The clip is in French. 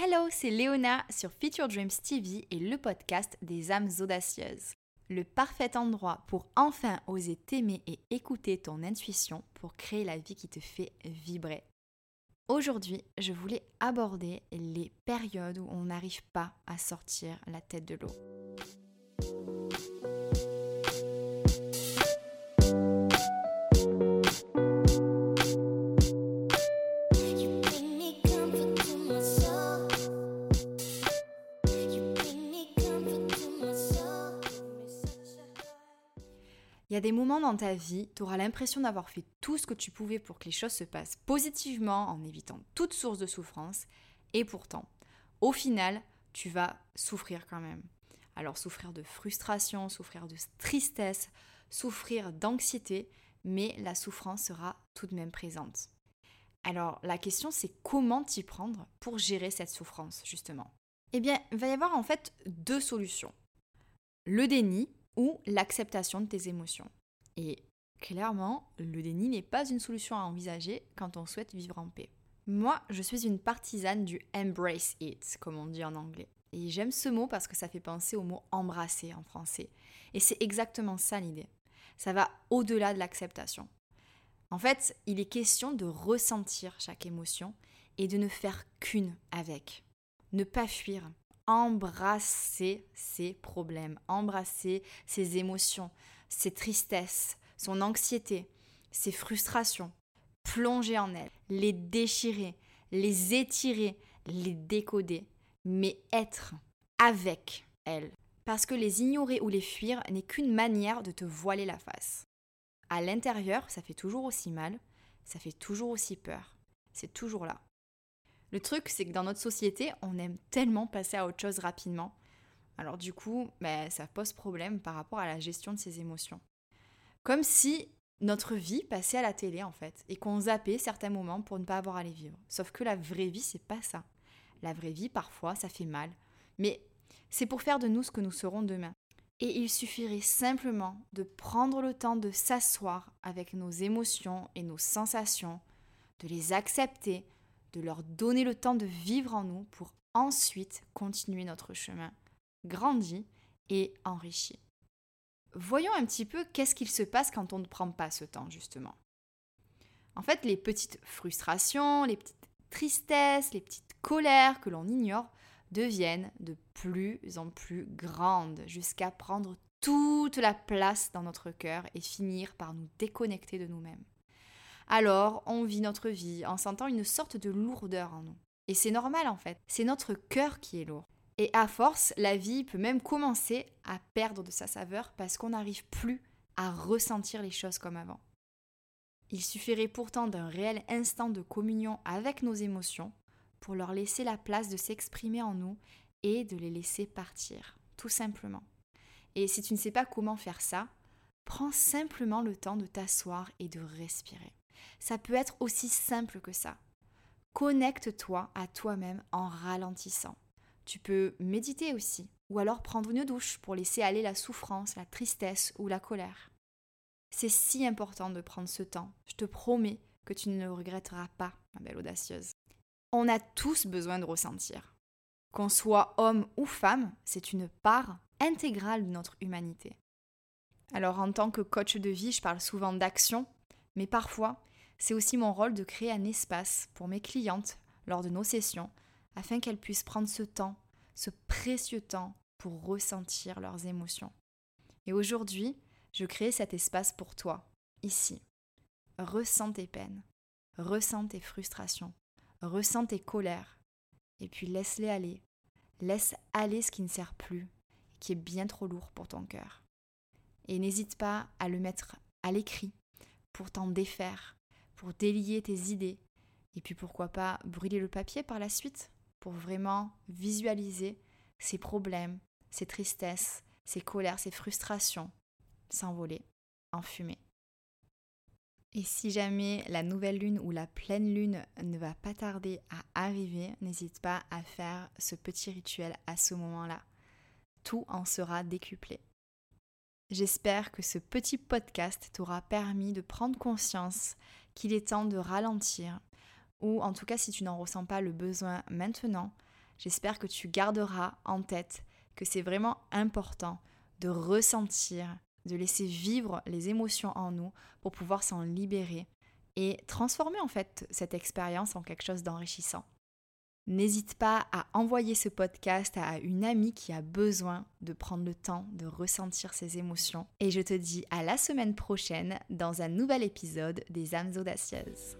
Hello, c'est Léona sur Future Dreams TV et le podcast des âmes audacieuses. Le parfait endroit pour enfin oser t'aimer et écouter ton intuition pour créer la vie qui te fait vibrer. Aujourd'hui, je voulais aborder les périodes où on n'arrive pas à sortir la tête de l'eau. Il y a des moments dans ta vie, tu auras l'impression d'avoir fait tout ce que tu pouvais pour que les choses se passent positivement en évitant toute source de souffrance, et pourtant, au final, tu vas souffrir quand même. Alors souffrir de frustration, souffrir de tristesse, souffrir d'anxiété, mais la souffrance sera tout de même présente. Alors la question c'est comment t'y prendre pour gérer cette souffrance justement? Eh bien, il va y avoir en fait deux solutions. Le déni, ou l'acceptation de tes émotions. Et clairement, le déni n'est pas une solution à envisager quand on souhaite vivre en paix. Moi, je suis une partisane du embrace it, comme on dit en anglais. Et j'aime ce mot parce que ça fait penser au mot embrasser en français. Et c'est exactement ça l'idée. Ça va au-delà de l'acceptation. En fait, il est question de ressentir chaque émotion et de ne faire qu'une avec. Ne pas fuir, embrasser ses problèmes, embrasser ses émotions, ses tristesses, son anxiété, ses frustrations, plonger en elles, les déchirer, les étirer, les décoder, mais être avec elles. Parce que les ignorer ou les fuir n'est qu'une manière de te voiler la face. À l'intérieur, ça fait toujours aussi mal, ça fait toujours aussi peur, c'est toujours là. Le truc, c'est que dans notre société, on aime tellement passer à autre chose rapidement. Alors du coup, ben, ça pose problème par rapport à la gestion de ses émotions. Comme si notre vie passait à la télé en fait, et qu'on zappait certains moments pour ne pas avoir à les vivre. Sauf que la vraie vie, c'est pas ça. La vraie vie, parfois, ça fait mal. Mais c'est pour faire de nous ce que nous serons demain. Et il suffirait simplement de prendre le temps de s'asseoir avec nos émotions et nos sensations, de les accepter, de leur donner le temps de vivre en nous pour ensuite continuer notre chemin, grandi et enrichi. Voyons un petit peu qu'est-ce qu'il se passe quand on ne prend pas ce temps, justement. En fait, les petites frustrations, les petites tristesses, les petites colères que l'on ignore deviennent de plus en plus grandes jusqu'à prendre toute la place dans notre cœur et finir par nous déconnecter de nous-mêmes alors on vit notre vie en sentant une sorte de lourdeur en nous. Et c'est normal en fait, c'est notre cœur qui est lourd. Et à force, la vie peut même commencer à perdre de sa saveur parce qu'on n'arrive plus à ressentir les choses comme avant. Il suffirait pourtant d'un réel instant de communion avec nos émotions pour leur laisser la place de s'exprimer en nous et de les laisser partir, tout simplement. Et si tu ne sais pas comment faire ça, prends simplement le temps de t'asseoir et de respirer. Ça peut être aussi simple que ça. Connecte-toi à toi-même en ralentissant. Tu peux méditer aussi, ou alors prendre une douche pour laisser aller la souffrance, la tristesse ou la colère. C'est si important de prendre ce temps. Je te promets que tu ne le regretteras pas, ma belle audacieuse. On a tous besoin de ressentir. Qu'on soit homme ou femme, c'est une part intégrale de notre humanité. Alors en tant que coach de vie, je parle souvent d'action, mais parfois, c'est aussi mon rôle de créer un espace pour mes clientes lors de nos sessions afin qu'elles puissent prendre ce temps, ce précieux temps pour ressentir leurs émotions. Et aujourd'hui, je crée cet espace pour toi, ici. Ressens tes peines, ressens tes frustrations, ressens tes colères, et puis laisse-les aller. Laisse aller ce qui ne sert plus, qui est bien trop lourd pour ton cœur. Et n'hésite pas à le mettre à l'écrit pour t'en défaire, pour délier tes idées. Et puis pourquoi pas brûler le papier par la suite pour vraiment visualiser ces problèmes, ces tristesses, ces colères, ces frustrations s'envoler en fumée. Et si jamais la nouvelle lune ou la pleine lune ne va pas tarder à arriver, n'hésite pas à faire ce petit rituel à ce moment-là. Tout en sera décuplé. J'espère que ce petit podcast t'aura permis de prendre conscience qu'il est temps de ralentir, ou en tout cas si tu n'en ressens pas le besoin maintenant, J'espère que tu garderas en tête que c'est vraiment important de ressentir, de laisser vivre les émotions en nous pour pouvoir s'en libérer et transformer en fait cette expérience en quelque chose d'enrichissant. N'hésite pas à envoyer ce podcast à une amie qui a besoin de prendre le temps de ressentir ses émotions. Et je te dis à la semaine prochaine dans un nouvel épisode des âmes audacieuses.